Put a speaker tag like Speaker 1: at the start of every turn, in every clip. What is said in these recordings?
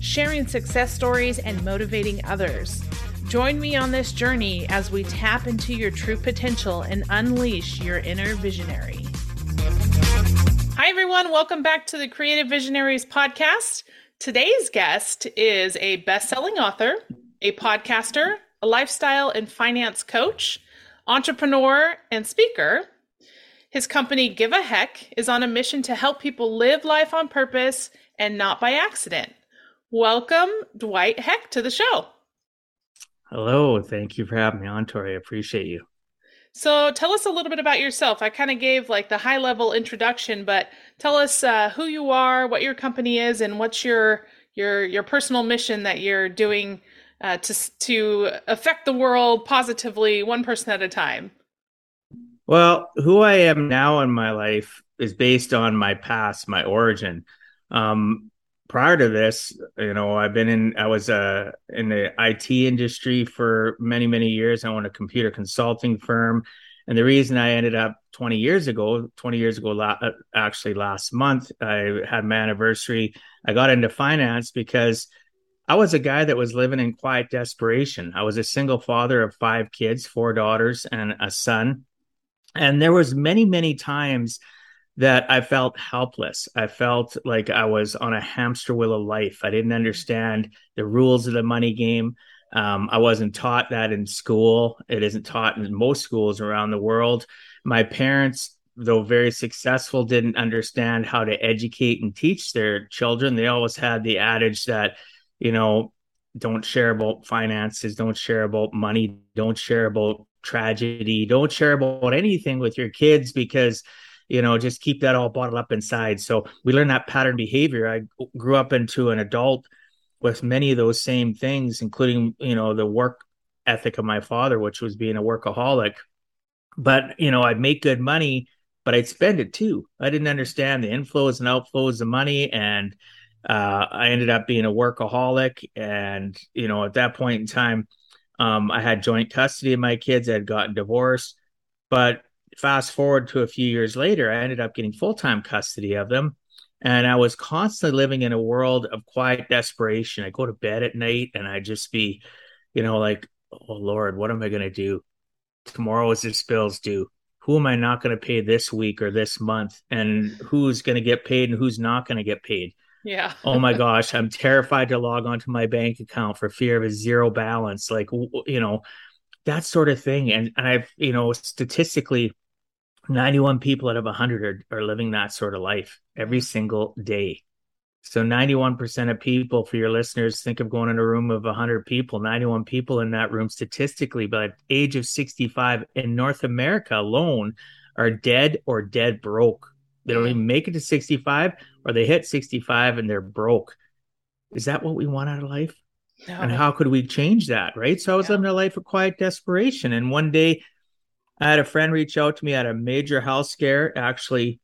Speaker 1: sharing success stories, and motivating others. Join me on this journey as we tap into your true potential and unleash your inner visionary. Hi, everyone. Welcome back to the Creative Visionaries podcast. Today's guest is a best selling author, a podcaster, a lifestyle and finance coach, entrepreneur, and speaker. His company, Give a Heck, is on a mission to help people live life on purpose and not by accident. Welcome, Dwight Heck, to the show.
Speaker 2: Hello. Thank you for having me on, Tori. I appreciate you.
Speaker 1: So, tell us a little bit about yourself. I kind of gave like the high level introduction, but tell us uh, who you are, what your company is, and what's your your your personal mission that you're doing uh, to to affect the world positively, one person at a time.
Speaker 2: Well, who I am now in my life is based on my past, my origin. Um, prior to this, you know, I've been in, I was uh, in the IT industry for many, many years. I owned a computer consulting firm. And the reason I ended up 20 years ago, 20 years ago, uh, actually last month, I had my anniversary. I got into finance because I was a guy that was living in quiet desperation. I was a single father of five kids, four daughters, and a son and there was many many times that i felt helpless. I felt like i was on a hamster wheel of life. I didn't understand the rules of the money game. Um, i wasn't taught that in school. It isn't taught in most schools around the world. My parents though very successful didn't understand how to educate and teach their children. They always had the adage that you know don't share about finances don't share about money don't share about tragedy. Don't share about anything with your kids because you know just keep that all bottled up inside. So we learn that pattern behavior. I grew up into an adult with many of those same things, including you know the work ethic of my father, which was being a workaholic. But you know, I'd make good money, but I'd spend it too. I didn't understand the inflows and outflows of money, and uh, I ended up being a workaholic. And you know, at that point in time, um, I had joint custody of my kids. I had gotten divorced. But fast forward to a few years later, I ended up getting full time custody of them. And I was constantly living in a world of quiet desperation. I go to bed at night and I just be, you know, like, oh Lord, what am I going to do? Tomorrow is this bills due. Who am I not going to pay this week or this month? And who's going to get paid and who's not going to get paid?
Speaker 1: Yeah.
Speaker 2: oh my gosh, I'm terrified to log onto my bank account for fear of a zero balance. Like, you know, that sort of thing. And, and I've, you know, statistically, 91 people out of 100 are, are living that sort of life every single day. So 91% of people, for your listeners, think of going in a room of 100 people, 91 people in that room statistically, by age of 65 in North America alone are dead or dead broke. They don't even make it to 65 or they hit 65 and they're broke. Is that what we want out of life? No. And how could we change that? Right. So I was living a life of quiet desperation. And one day I had a friend reach out to me at a major health scare, actually,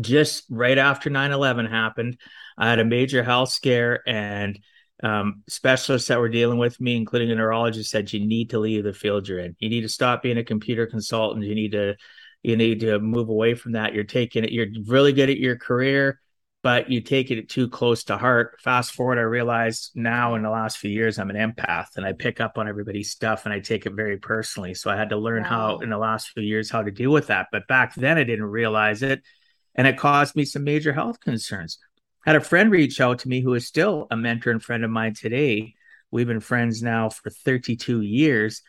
Speaker 2: just right after 9 11 happened. I had a major health scare, and um, specialists that were dealing with me, including a neurologist, said, You need to leave the field you're in. You need to stop being a computer consultant. You need to you need to move away from that. You're taking it, you're really good at your career, but you take it too close to heart. Fast forward, I realized now in the last few years, I'm an empath and I pick up on everybody's stuff and I take it very personally. So I had to learn wow. how in the last few years how to deal with that. But back then I didn't realize it. And it caused me some major health concerns. Had a friend reach out to me who is still a mentor and friend of mine today. We've been friends now for 32 years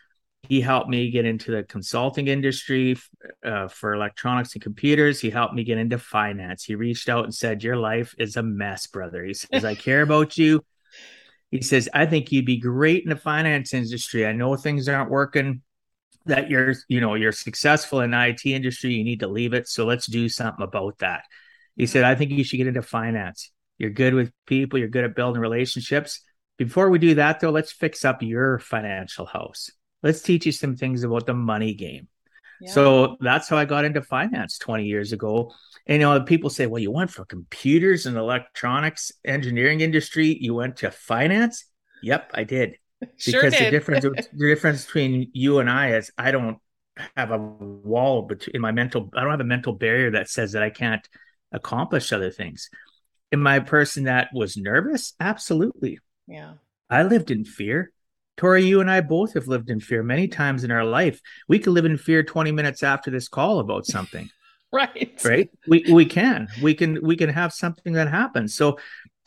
Speaker 2: he helped me get into the consulting industry uh, for electronics and computers. He helped me get into finance. He reached out and said, Your life is a mess, brother. He says, I care about you. He says, I think you'd be great in the finance industry. I know things aren't working, that you're, you know, you're successful in the IT industry. You need to leave it. So let's do something about that. He said, I think you should get into finance. You're good with people, you're good at building relationships. Before we do that, though, let's fix up your financial house. Let's teach you some things about the money game. Yeah. So that's how I got into finance 20 years ago. And you know, people say, well, you went from computers and electronics engineering industry, you went to finance. Yep, I did.
Speaker 1: Sure
Speaker 2: because
Speaker 1: did.
Speaker 2: the difference the difference between you and I is I don't have a wall between my mental I don't have a mental barrier that says that I can't accomplish other things. Am I a person that was nervous? Absolutely.
Speaker 1: Yeah.
Speaker 2: I lived in fear. Tori, you and I both have lived in fear many times in our life. We could live in fear 20 minutes after this call about something.
Speaker 1: right.
Speaker 2: Right. We we can. We can we can have something that happens. So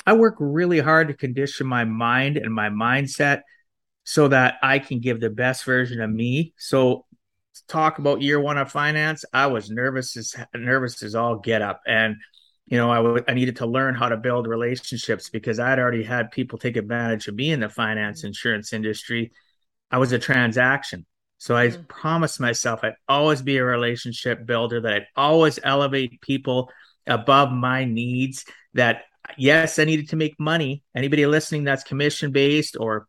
Speaker 2: I work really hard to condition my mind and my mindset so that I can give the best version of me. So talk about year one of finance, I was nervous as nervous as all get up. And you know, I, w- I needed to learn how to build relationships because I'd already had people take advantage of me in the finance insurance industry. I was a transaction. So I mm-hmm. promised myself I'd always be a relationship builder, that I'd always elevate people above my needs, that yes, I needed to make money. Anybody listening that's commission based or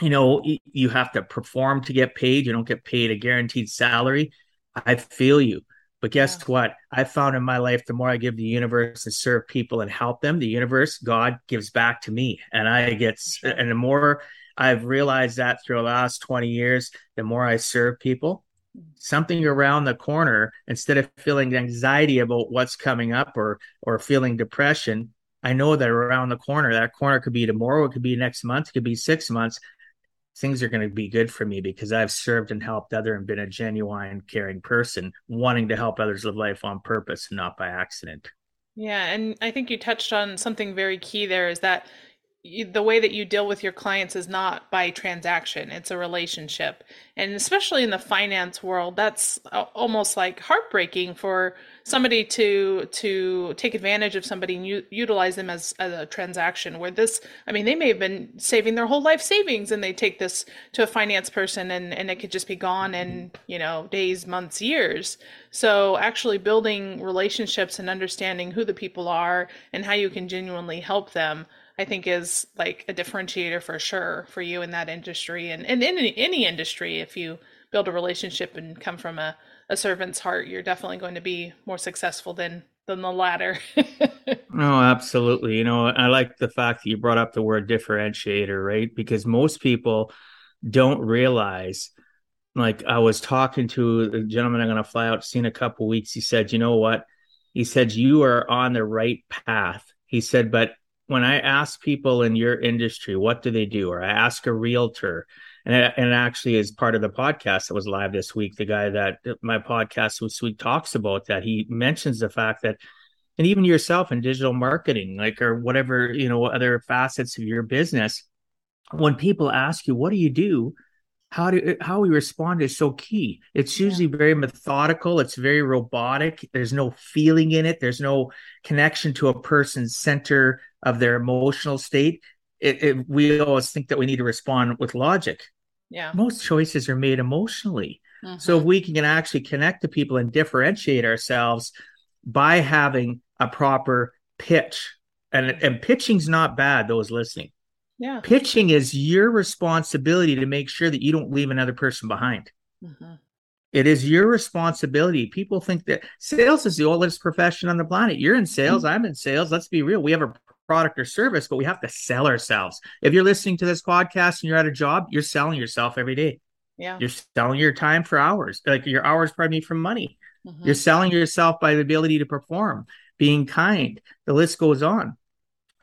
Speaker 2: you know, you have to perform to get paid. You don't get paid a guaranteed salary. I feel you. But guess yeah. what? I found in my life, the more I give the universe and serve people and help them, the universe, God gives back to me. And I get, sure. and the more I've realized that through the last 20 years, the more I serve people, mm. something around the corner, instead of feeling anxiety about what's coming up or, or feeling depression, I know that around the corner, that corner could be tomorrow, it could be next month, it could be six months things are going to be good for me because I've served and helped other and been a genuine caring person wanting to help others live life on purpose and not by accident.
Speaker 1: Yeah, and I think you touched on something very key there is that the way that you deal with your clients is not by transaction it's a relationship and especially in the finance world that's almost like heartbreaking for somebody to to take advantage of somebody and u- utilize them as, as a transaction where this i mean they may have been saving their whole life savings and they take this to a finance person and and it could just be gone in you know days months years so actually building relationships and understanding who the people are and how you can genuinely help them I think is like a differentiator for sure for you in that industry and, and in any, any industry. If you build a relationship and come from a, a servant's heart, you're definitely going to be more successful than than the latter.
Speaker 2: no, absolutely. You know, I like the fact that you brought up the word differentiator, right? Because most people don't realize like I was talking to the gentleman I'm going to fly out to see in a couple weeks. He said, "You know what?" He said, "You are on the right path." He said, "But when I ask people in your industry, what do they do? Or I ask a realtor, and and actually is part of the podcast that was live this week. The guy that my podcast this week talks about that he mentions the fact that, and even yourself in digital marketing, like or whatever you know other facets of your business, when people ask you, what do you do? how do how we respond is so key. It's usually yeah. very methodical. It's very robotic. There's no feeling in it. There's no connection to a person's center of their emotional state. It, it, we always think that we need to respond with logic.
Speaker 1: Yeah,
Speaker 2: most choices are made emotionally. Mm-hmm. So if we can actually connect to people and differentiate ourselves by having a proper pitch, and and pitching's not bad. Those listening,
Speaker 1: yeah.
Speaker 2: Pitching is your responsibility to make sure that you don't leave another person behind. Mm-hmm. It is your responsibility. People think that sales is the oldest profession on the planet. You're in sales, mm-hmm. I'm in sales. Let's be real. We have a product or service, but we have to sell ourselves. If you're listening to this podcast and you're at a job, you're selling yourself every day.
Speaker 1: Yeah.
Speaker 2: You're selling your time for hours, like your hours, pardon me, for money. Mm-hmm. You're selling yourself by the ability to perform, being kind. The list goes on.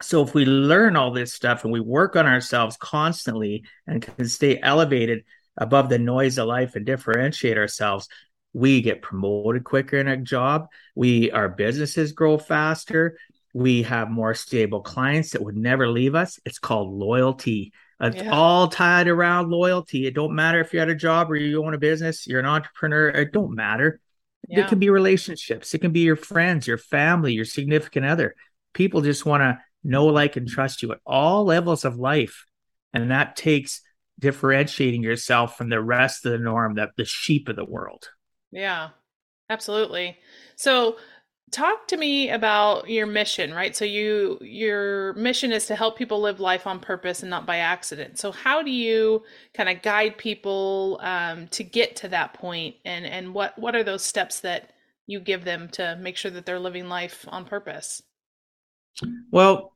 Speaker 2: So if we learn all this stuff and we work on ourselves constantly and can stay elevated above the noise of life and differentiate ourselves, we get promoted quicker in a job. We our businesses grow faster. We have more stable clients that would never leave us. It's called loyalty. It's yeah. all tied around loyalty. It don't matter if you're at a job or you own a business, you're an entrepreneur. It don't matter. Yeah. It can be relationships. It can be your friends, your family, your significant other. People just want to know, like, and trust you at all levels of life. And that takes differentiating yourself from the rest of the norm, that the sheep of the world.
Speaker 1: Yeah, absolutely. So talk to me about your mission right? So you your mission is to help people live life on purpose and not by accident. So how do you kind of guide people um, to get to that point? And and what what are those steps that you give them to make sure that they're living life on purpose?
Speaker 2: Well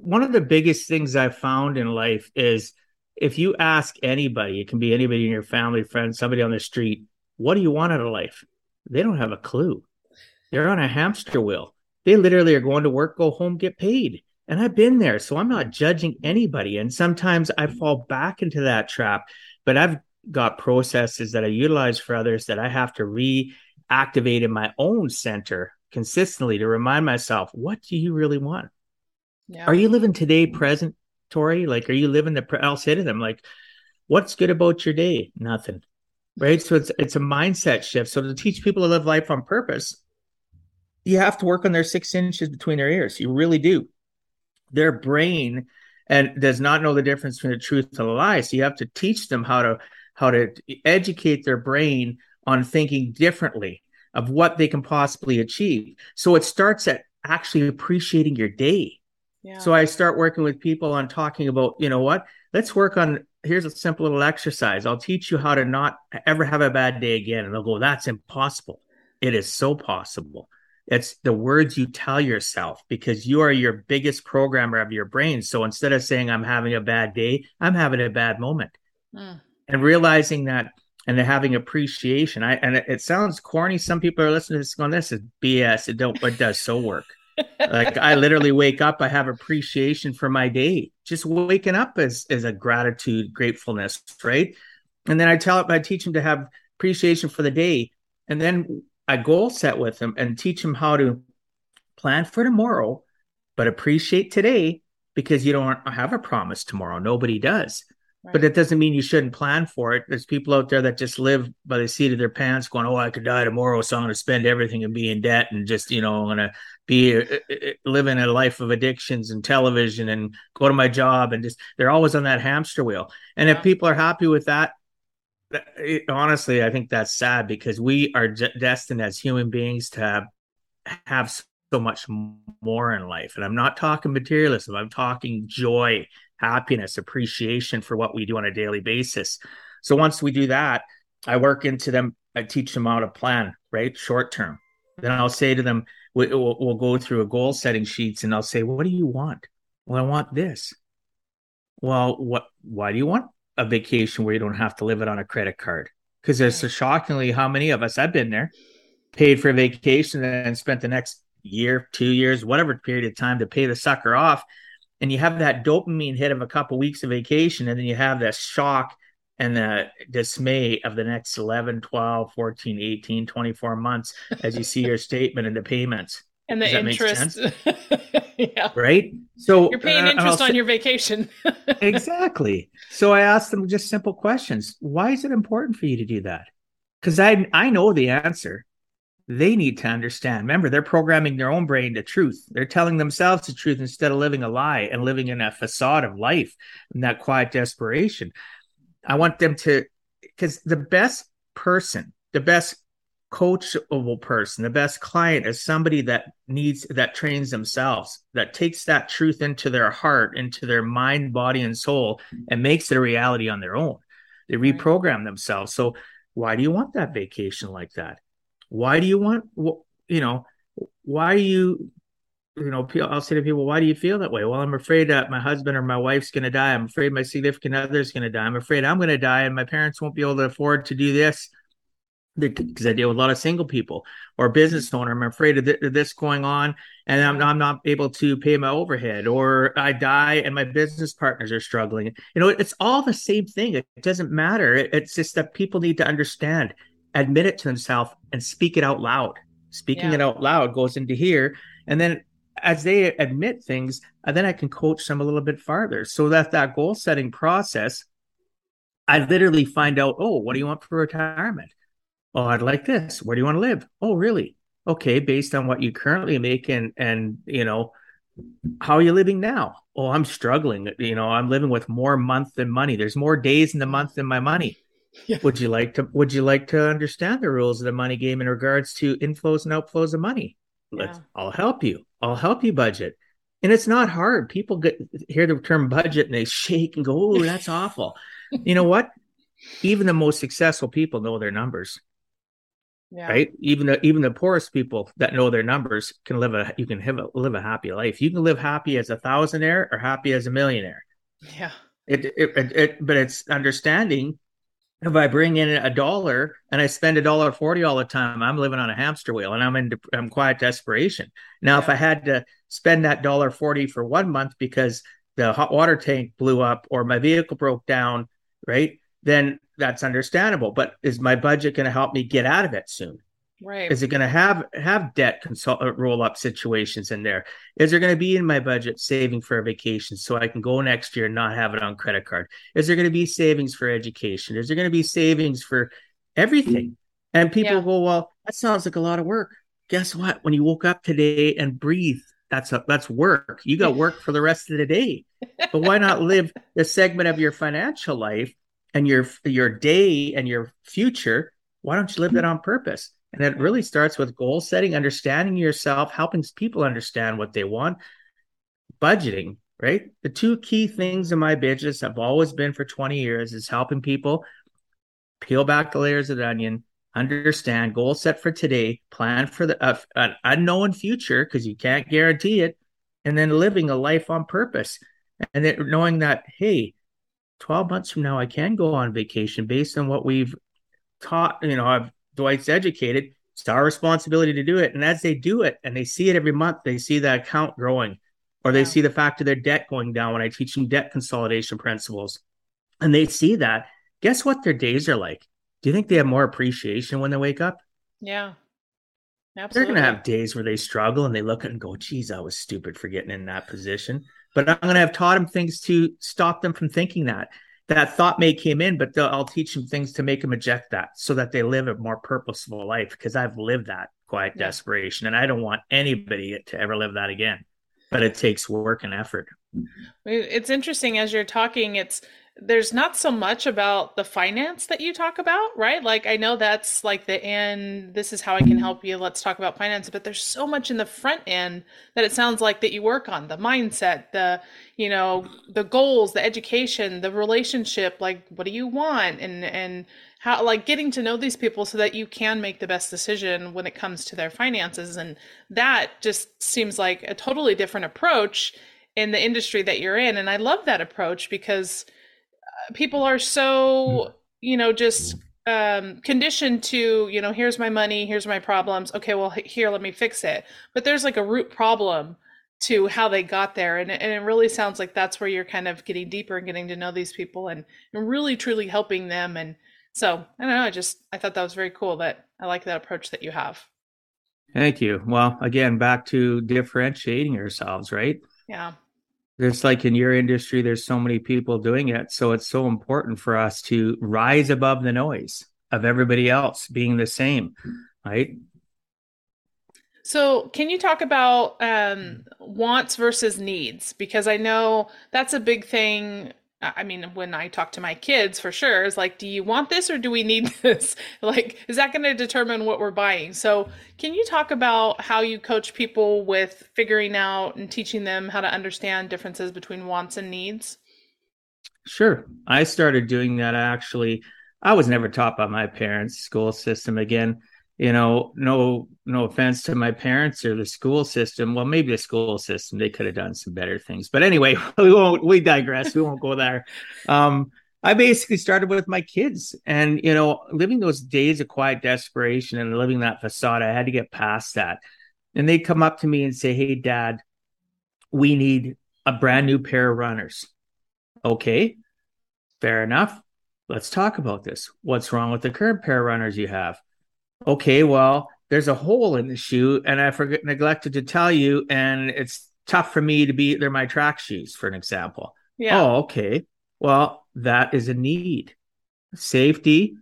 Speaker 2: one of the biggest things i've found in life is if you ask anybody it can be anybody in your family friend somebody on the street what do you want out of life? They don't have a clue they're on a hamster wheel. They literally are going to work, go home, get paid. And I've been there. So I'm not judging anybody. And sometimes I fall back into that trap, but I've got processes that I utilize for others that I have to reactivate in my own center consistently to remind myself, what do you really want? Yeah. Are you living today present, Tori? Like, are you living the, pre- I'll say to them, like, what's good about your day? Nothing. Right. So it's, it's a mindset shift. So to teach people to live life on purpose, you have to work on their six inches between their ears. You really do. Their brain and does not know the difference between the truth and the lie. So you have to teach them how to how to educate their brain on thinking differently of what they can possibly achieve. So it starts at actually appreciating your day. Yeah. So I start working with people on talking about, you know what? Let's work on here's a simple little exercise. I'll teach you how to not ever have a bad day again. And they'll go, that's impossible. It is so possible. It's the words you tell yourself because you are your biggest programmer of your brain. So instead of saying, I'm having a bad day, I'm having a bad moment. Mm. And realizing that and having appreciation. I and it, it, sounds corny. Some people are listening to this going, This is BS. It don't but does so work. like I literally wake up, I have appreciation for my day. Just waking up is is a gratitude, gratefulness, right? And then I tell it, I teach them to have appreciation for the day. And then a goal set with them and teach them how to plan for tomorrow, but appreciate today because you don't have a promise tomorrow. Nobody does. Right. But it doesn't mean you shouldn't plan for it. There's people out there that just live by the seat of their pants, going, "Oh, I could die tomorrow, so I'm going to spend everything and be in debt, and just you know, I'm going to be uh, uh, uh, living a life of addictions and television, and go to my job, and just they're always on that hamster wheel. And yeah. if people are happy with that, it, honestly, I think that's sad because we are de- destined as human beings to have, have so much more in life. And I'm not talking materialism, I'm talking joy, happiness, appreciation for what we do on a daily basis. So once we do that, I work into them, I teach them how to plan, right? Short term. Then I'll say to them, we'll, we'll go through a goal setting sheets and I'll say, what do you want? Well, I want this. Well, what, why do you want a vacation where you don't have to live it on a credit card. Because there's so shockingly how many of us I've been there, paid for a vacation and spent the next year, two years, whatever period of time to pay the sucker off. And you have that dopamine hit of a couple weeks of vacation, and then you have that shock and the dismay of the next 11, 12, 14, 18, 24 months as you see your statement and the payments.
Speaker 1: And the interest.
Speaker 2: yeah. Right. So
Speaker 1: you're paying uh, interest on your vacation.
Speaker 2: exactly. So I asked them just simple questions. Why is it important for you to do that? Because I I know the answer. They need to understand. Remember, they're programming their own brain to truth. They're telling themselves the truth instead of living a lie and living in a facade of life and that quiet desperation. I want them to, because the best person, the best coachable person the best client is somebody that needs that trains themselves that takes that truth into their heart into their mind body and soul and makes it a reality on their own. They reprogram themselves. So why do you want that vacation like that? Why do you want you know why do you you know i'll say to people why do you feel that way? Well i'm afraid that my husband or my wife's going to die. I'm afraid my significant other's going to die. I'm afraid i'm going to die and my parents won't be able to afford to do this because I deal with a lot of single people or business owner. I'm afraid of, th- this going on, and I'm, I'm, not able to pay my overhead, or I die and my business partners are struggling. You know, it's all the same thing. It doesn't matter. It, it's just that people need to understand, admit it to themselves, and speak it out loud. Speaking yeah. it out loud goes into here, and then as they admit things, uh, then I can coach them a little bit farther. So that that goal setting process, I literally find out, oh, what do you want for retirement? Oh, I'd like this. Where do you want to live? Oh, really? Okay, based on what you currently make and and you know, how are you living now? Oh, I'm struggling. You know, I'm living with more month than money. There's more days in the month than my money. Yeah. Would you like to would you like to understand the rules of the money game in regards to inflows and outflows of money? let's. I'll help you. I'll help you budget. And it's not hard. People get hear the term budget and they shake and go, "Oh, that's awful." You know what? Even the most successful people know their numbers. Yeah. Right. Even the even the poorest people that know their numbers can live a you can have a, live a happy life. You can live happy as a thousandaire or happy as a millionaire.
Speaker 1: Yeah.
Speaker 2: It, it, it, it but it's understanding if I bring in a dollar and I spend a dollar forty all the time, I'm living on a hamster wheel and I'm in I'm quiet desperation. Now, yeah. if I had to spend that dollar forty for one month because the hot water tank blew up or my vehicle broke down, right? Then that's understandable. But is my budget going to help me get out of it soon?
Speaker 1: Right.
Speaker 2: Is it going to have have debt consult uh, roll up situations in there? Is there going to be in my budget saving for a vacation so I can go next year and not have it on credit card? Is there going to be savings for education? Is there going to be savings for everything? And people yeah. go, well, that sounds like a lot of work. Guess what? When you woke up today and breathe, that's a, that's work. You got work for the rest of the day. But why not live the segment of your financial life and your your day and your future? Why don't you live that on purpose? And it really starts with goal setting, understanding yourself, helping people understand what they want, budgeting, right? The two key things in my business have always been for 20 years is helping people peel back the layers of the onion, understand, goal set for today, plan for the uh, an unknown future because you can't guarantee it, and then living a life on purpose. And then knowing that, hey, 12 months from now, I can go on vacation based on what we've taught, you know, I've Dwight's educated. It's our responsibility to do it. And as they do it and they see it every month, they see that account growing or they yeah. see the fact of their debt going down when I teach them debt consolidation principles. And they see that. Guess what their days are like? Do you think they have more appreciation when they wake up?
Speaker 1: Yeah.
Speaker 2: Absolutely. They're going to have days where they struggle and they look at and go, geez, I was stupid for getting in that position. But I'm going to have taught them things to stop them from thinking that that thought may came in, but I'll teach them things to make them eject that so that they live a more purposeful life because I've lived that quiet yeah. desperation and I don't want anybody to ever live that again. But it takes work and effort.
Speaker 1: It's interesting as you're talking, it's there's not so much about the finance that you talk about, right? Like I know that's like the end, this is how I can help you. Let's talk about finance, but there's so much in the front end that it sounds like that you work on, the mindset, the, you know, the goals, the education, the relationship, like what do you want and and how like getting to know these people so that you can make the best decision when it comes to their finances and that just seems like a totally different approach in the industry that you're in and I love that approach because people are so hmm. you know just um, conditioned to you know here's my money here's my problems. Okay well here let me fix it. But there's like a root problem to how they got there. And, and it really sounds like that's where you're kind of getting deeper and getting to know these people and, and really truly helping them. And so i don't know i just i thought that was very cool that i like that approach that you have.
Speaker 2: Thank you. Well again back to differentiating ourselves right?
Speaker 1: Yeah
Speaker 2: just like in your industry there's so many people doing it. So it's so important for us to rise above the noise of everybody else being the same right?
Speaker 1: So can you talk about um, wants versus needs? Because i know that's a big thing I mean, when I talk to my kids, for sure, is like, do you want this or do we need this? like, is that going to determine what we're buying? So, can you talk about how you coach people with figuring out and teaching them how to understand differences between wants and needs?
Speaker 2: Sure. I started doing that actually. I was never taught by my parents' school system again you know, no no offense to my parents or the school system. Well, maybe the school system they could have done some better things. But anyway, we won't we digress. We won't go there. Um, I basically started with my kids and you know, living those days of quiet desperation and living that facade, I had to get past that. And they come up to me and say, Hey dad, we need a brand new pair of runners. Okay, fair enough. Let's talk about this. What's wrong with the current pair of runners you have? Okay, well, there's a hole in the shoe, and I forget neglected to tell you, and it's tough for me to be. They're my track shoes, for an example.
Speaker 1: Yeah.
Speaker 2: Oh, okay. Well, that is a need. Safety,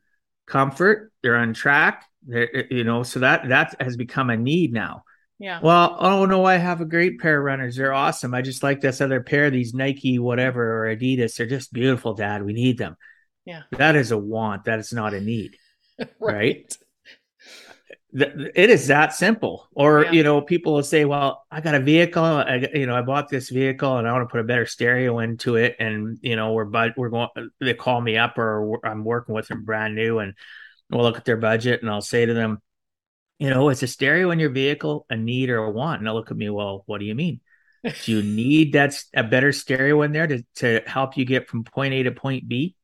Speaker 2: comfort. They're on track. They're, you know, so that that has become a need now.
Speaker 1: Yeah.
Speaker 2: Well, oh no, I have a great pair of runners. They're awesome. I just like this other pair, these Nike, whatever, or Adidas. They're just beautiful, Dad. We need them.
Speaker 1: Yeah.
Speaker 2: That is a want. That is not a need. right. right? It is that simple. Or yeah. you know, people will say, "Well, I got a vehicle. I you know, I bought this vehicle, and I want to put a better stereo into it." And you know, we're but we're going. They call me up, or I'm working with them brand new, and we'll look at their budget, and I'll say to them, "You know, is a stereo in your vehicle a need or a want?" And they'll look at me, "Well, what do you mean?" do you need that a better stereo in there to, to help you get from point A to point B?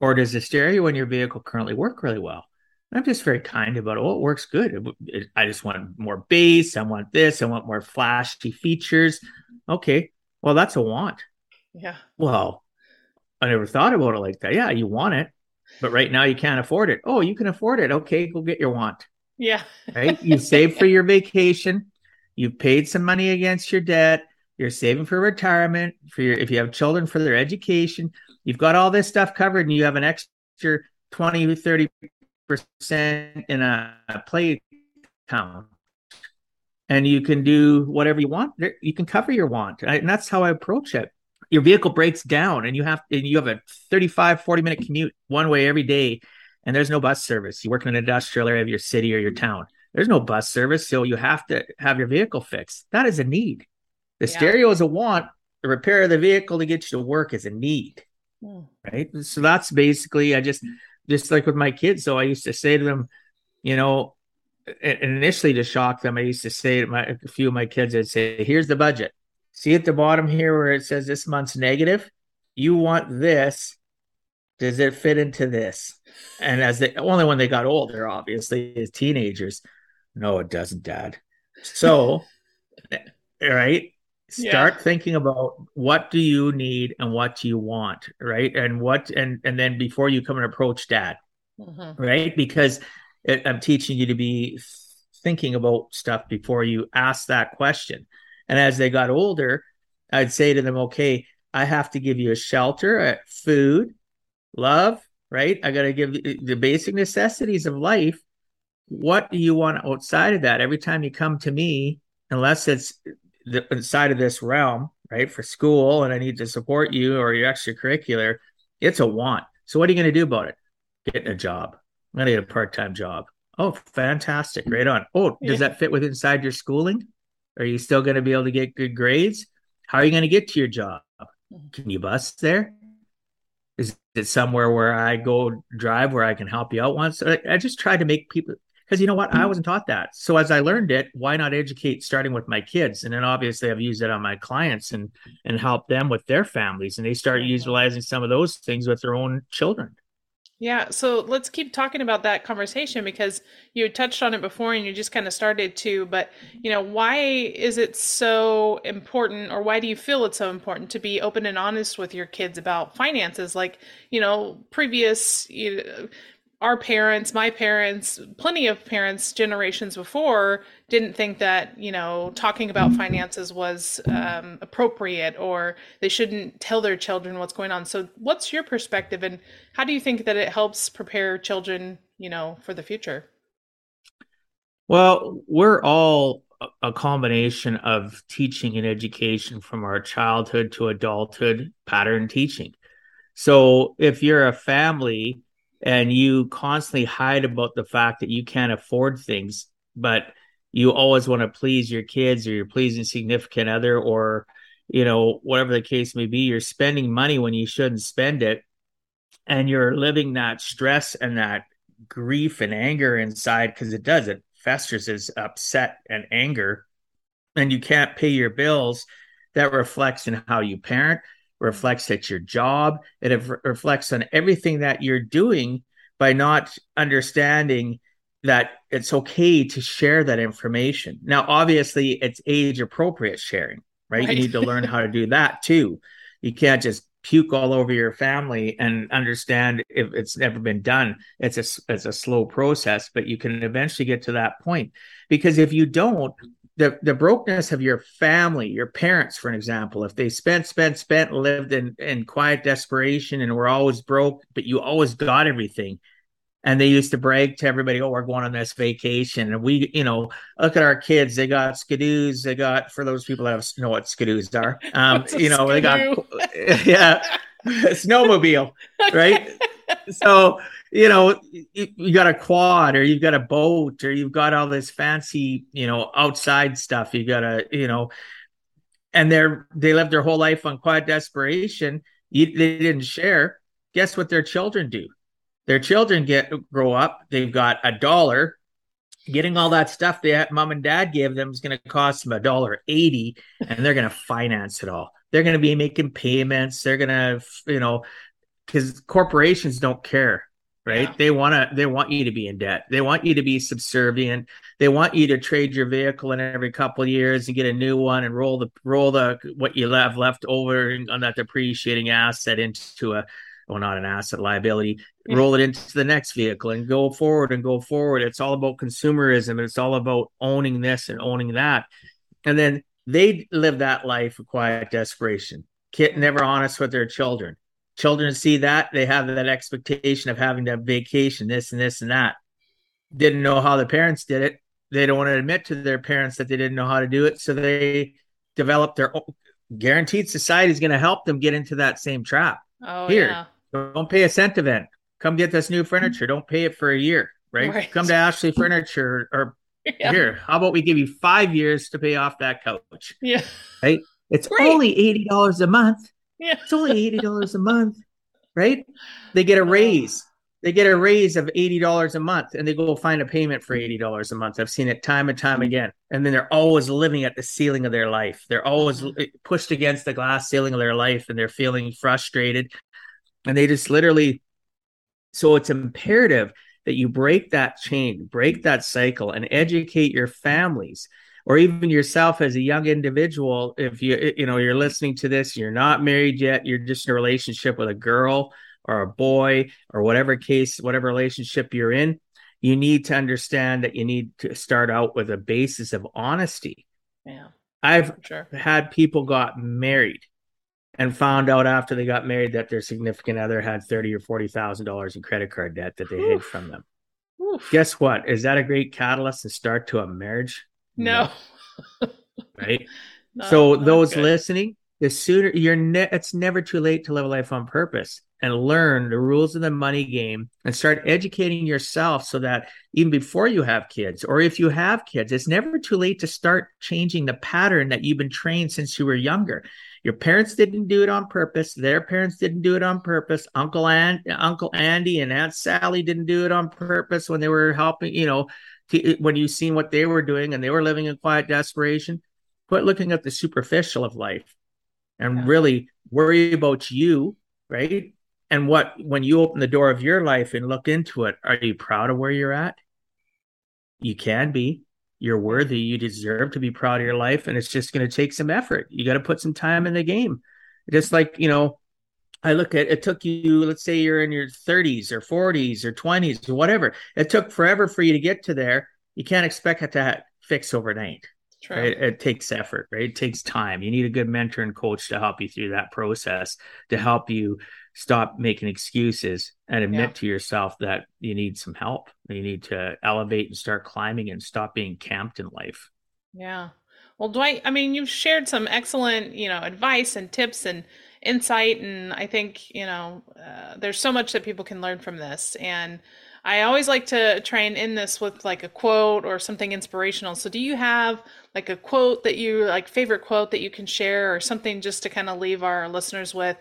Speaker 2: Or does the stereo in your vehicle currently work really well? I'm just very kind about. Oh, it works good. It, it, I just want more bass. I want this. I want more flashy features. Okay. Well, that's a want.
Speaker 1: Yeah.
Speaker 2: Well, I never thought about it like that. Yeah, you want it, but right now you can't afford it. Oh, you can afford it. Okay, go get your want.
Speaker 1: Yeah.
Speaker 2: right. You save for your vacation. You've paid some money against your debt. You're saving for retirement, for your if you have children for their education. You've got all this stuff covered and you have an extra 20 30 percent in a play account. And you can do whatever you want. You can cover your want. And that's how I approach it. Your vehicle breaks down and you have and you have a 35, 40 minute commute one way every day, and there's no bus service. You work in an industrial area of your city or your town there's no bus service, so you have to have your vehicle fixed. That is a need. The yeah. stereo is a want. The repair of the vehicle to get you to work is a need. Hmm. Right. So that's basically I just just like with my kids. So I used to say to them, you know, initially to shock them, I used to say to my a few of my kids, I'd say, here's the budget. See at the bottom here where it says this month's negative. You want this. Does it fit into this? And as they only when they got older, obviously, as teenagers, no, it doesn't, Dad. So, right, start yeah. thinking about what do you need and what do you want, right? And what and and then before you come and approach Dad, mm-hmm. right? Because it, I'm teaching you to be thinking about stuff before you ask that question. And as they got older, I'd say to them, okay, I have to give you a shelter, food, love, right? I got to give the basic necessities of life what do you want outside of that? Every time you come to me, unless it's the inside of this realm, right, for school and I need to support you or your extracurricular, it's a want. So what are you going to do about it? Getting a job. I'm going to get a part time job. Oh, fantastic. Right on. Oh, does that fit with inside your schooling? Are you still going to be able to get good grades? How are you going to get to your job? Can you bus there? Is it somewhere where I go drive where I can help you out once? I just try to make people because you know what? I hmm. wasn't taught that. So as i learned it why not educate starting with my kids? And then obviously i've used it on my clients and and help them with their families and they start utilizing some of those things with their own children.
Speaker 1: Yeah, so let's keep talking about that conversation because you touched on it before and you just kind of started to, but you know, why is it so important or why do you feel it's so important to be open and honest with your kids about finances? Like, you know, previous you know, our parents, my parents, plenty of parents generations before didn't think that, you know, talking about finances was um, appropriate or they shouldn't tell their children what's going on. So, what's your perspective and how do you think that it helps prepare children, you know, for the future?
Speaker 2: Well, we're all a combination of teaching and education from our childhood to adulthood pattern teaching. So, if you're a family, and you constantly hide about the fact that you can't afford things, but you always want to please your kids or you're pleasing significant other or you know whatever the case may be you're spending money when you shouldn't spend it and you're living that stress and that grief and anger inside because it does it festers as upset and anger and you can't pay your bills that reflects in how you parent reflects at your job, it reflects on everything that you're doing by not understanding that it's okay to share that information. Now, obviously, it's age appropriate sharing, right? right? You need to learn how to do that too. You can't just puke all over your family and understand if it's never been done. It's a it's a slow process, but you can eventually get to that point. Because if you don't, the the brokenness of your family, your parents, for an example, if they spent, spent, spent, lived in in quiet desperation and were always broke, but you always got everything, and they used to brag to everybody, "Oh, we're going on this vacation," and we, you know, look at our kids. They got skidoos. They got for those people that have, know what skidoos are. Um, you know, skidoo? they got yeah, snowmobile, right? So you know you, you, got a quad or you've got a boat or you've got all this fancy you know outside stuff. You got a you know and they're they live their whole life on quiet desperation. You, they didn't share. Guess what their children do? Their children get grow up they've got a dollar. Getting all that stuff that mom and dad gave them is going to cost them a dollar 80 and they're going to finance it all. They're going to be making payments. They're going to you know because corporations don't care right? Yeah. they want to they want you to be in debt. They want you to be subservient. They want you to trade your vehicle in every couple of years and get a new one and roll the roll the what you have left over on that depreciating asset into a well not an asset liability yeah. roll it into the next vehicle and go forward and go forward. It's all about consumerism. It's all about owning this and owning that. And then they live that life of quiet desperation kid never honest with their children children see that they have that expectation of having to vacation this and this and that. Didn't know how the parents did it. They don't want to admit to their parents that they didn't know how to do it so they develop their own guaranteed society is going to help them get into that same trap.
Speaker 1: Oh here yeah.
Speaker 2: don't pay a cent of it. Come get this new furniture. Don't pay it for a year right, right. come to ashley furniture or yeah. here how about we give you five years to pay off that couch?
Speaker 1: Yeah.
Speaker 2: Right? It's only $80 a month yeah. It's only $80 a month, right? They get a raise. They get a raise of $80 a month and they go find a payment for $80 a month. I've seen it time and time again. And then they're always living at the ceiling of their life. They're always mm-hmm. pushed against the glass ceiling of their life and they're feeling frustrated. And they just literally, so it's imperative that you break that chain, break that cycle, and educate your families or even yourself as a young individual if you you know you're listening to this you're not married yet you're just in a relationship with a girl or a boy or whatever case whatever relationship you're in you need to understand that you need to start out with a basis of honesty
Speaker 1: yeah
Speaker 2: i've sure. had people got married and found out after they got married that their significant other had thirty or forty thousand dollars in credit card debt that they Oof. hid from them. Oof. Guess what? Is that a great catalyst and start to a marriage?
Speaker 1: No.
Speaker 2: right. No, so those good. listening, the sooner you're ne- it's never too late to live a life on purpose and learn the rules of the money game and start educating yourself so that even before you have kids or if you have kids it's never too late to start changing the pattern that you've been trained since you were younger your parents didn't do it on purpose their parents didn't do it on purpose uncle and uncle andy and aunt sally didn't do it on purpose when they were helping you know when you seen what they were doing and they were living in quiet desperation, quit looking at the superficial of life and yeah. really worry about you, right? And what when you open the door of your life and look into it, are you proud of where you're at? You can be. You're worthy. You deserve to be proud of your life. And it's just going to take some effort. You got to put some time in the game. Just like, you know, I look at it took you, let's say you're in your 30s or 40s or 20s or whatever. It took forever for you to get to there. You can't expect it to fix overnight. Right? It takes effort, right? It takes time. You need a good mentor and coach to help you through that process, to help you stop making excuses and admit yeah. to yourself that you need some help. You need to elevate and start climbing and stop being camped in life.
Speaker 1: Yeah. Well, Dwight, I mean, you've shared some excellent, you know, advice and tips and insight and i think you know uh, there's so much that people can learn from this. And i always like to try and end this with like a quote or something inspirational. So do you have like a quote that you like favorite quote that you can share or something just to kind of leave our listeners with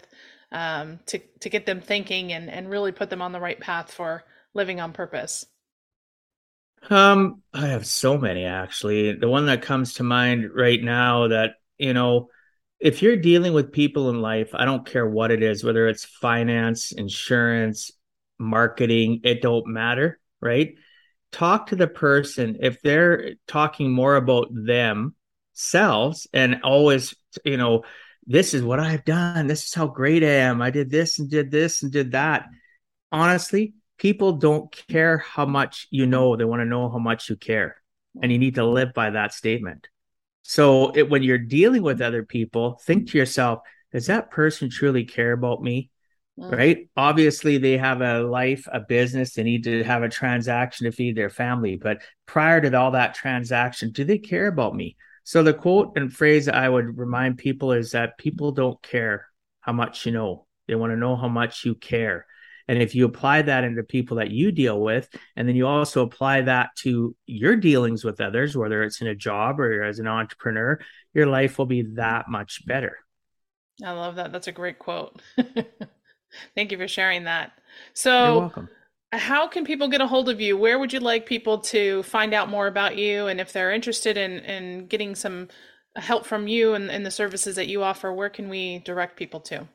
Speaker 1: um, to to get them thinking and and really put them on the right path for living on purpose?
Speaker 2: Um i have so many actually. The one that comes to mind right now that you know if you're dealing with people in life, I don't care what it is, whether it's finance, insurance, marketing, it don't matter, right? Talk to the person if they're talking more about themselves and always, you know, this is what I've done. This is how great I am. I did this and did this and did that. Honestly, people don't care how much you know. They want to know how much you care. And you need to live by that statement. So it, when you're dealing with other people, think to yourself, does that person truly care about me? Mm. Right? Obviously, they have a life, a business, they need to have a transaction to feed their family. But prior to all that transaction, do they care about me? So the quote and phrase I would remind people is that people don't care how much you know. They want to know how much you care. And if you apply that into people that you deal with, and then you also apply that to your dealings with others, whether it's in a job or as an entrepreneur, your life will be that much better.
Speaker 1: I love that. That's a great quote. Thank you for sharing that. So, You're welcome. How can people get a hold of you? Where would you like people to find out more about you? And if they're interested in, in getting some help from you and, and the services that you offer, where can we direct people to?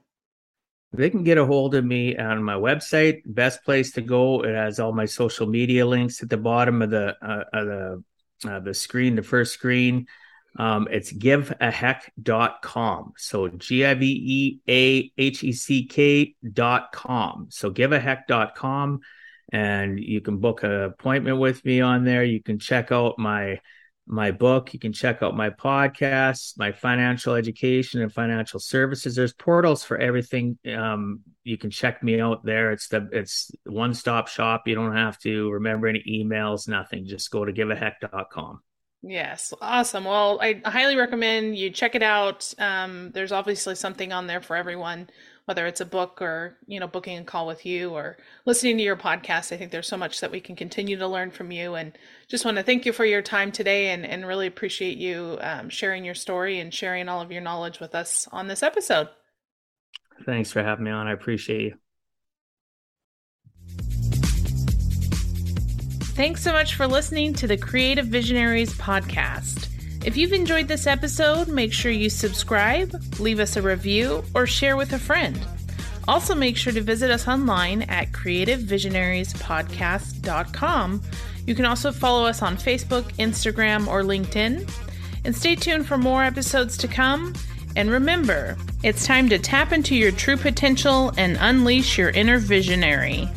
Speaker 2: They can get a hold of me on my website. Best place to go. It has all my social media links at the bottom of the uh, of the uh, the screen, the first screen. Um, it's giveaheck.com. So G I V E A H E C K dot com. So giveaheck.com. And you can book an appointment with me on there. You can check out my my book. You can check out my podcast, my financial education and financial services. There's portals for everything. Um, you can check me out there. It's the it's one stop shop. You don't have to remember any emails, nothing. Just go to giveaheck.com.
Speaker 1: Yes, awesome. Well, I highly recommend you check it out. Um, there's obviously something on there for everyone, whether it's a book or you know booking a call with you or listening to your podcast. I think there's so much that we can continue to learn from you, and just want to thank you for your time today, and and really appreciate you um, sharing your story and sharing all of your knowledge with us on this episode.
Speaker 2: Thanks for having me on. I appreciate you.
Speaker 1: Thanks so much for listening to the Creative Visionaries podcast. If you've enjoyed this episode, make sure you subscribe, leave us a review, or share with a friend. Also, make sure to visit us online at creativevisionariespodcast.com. You can also follow us on Facebook, Instagram, or LinkedIn. And stay tuned for more episodes to come. And remember, it's time to tap into your true potential and unleash your inner visionary.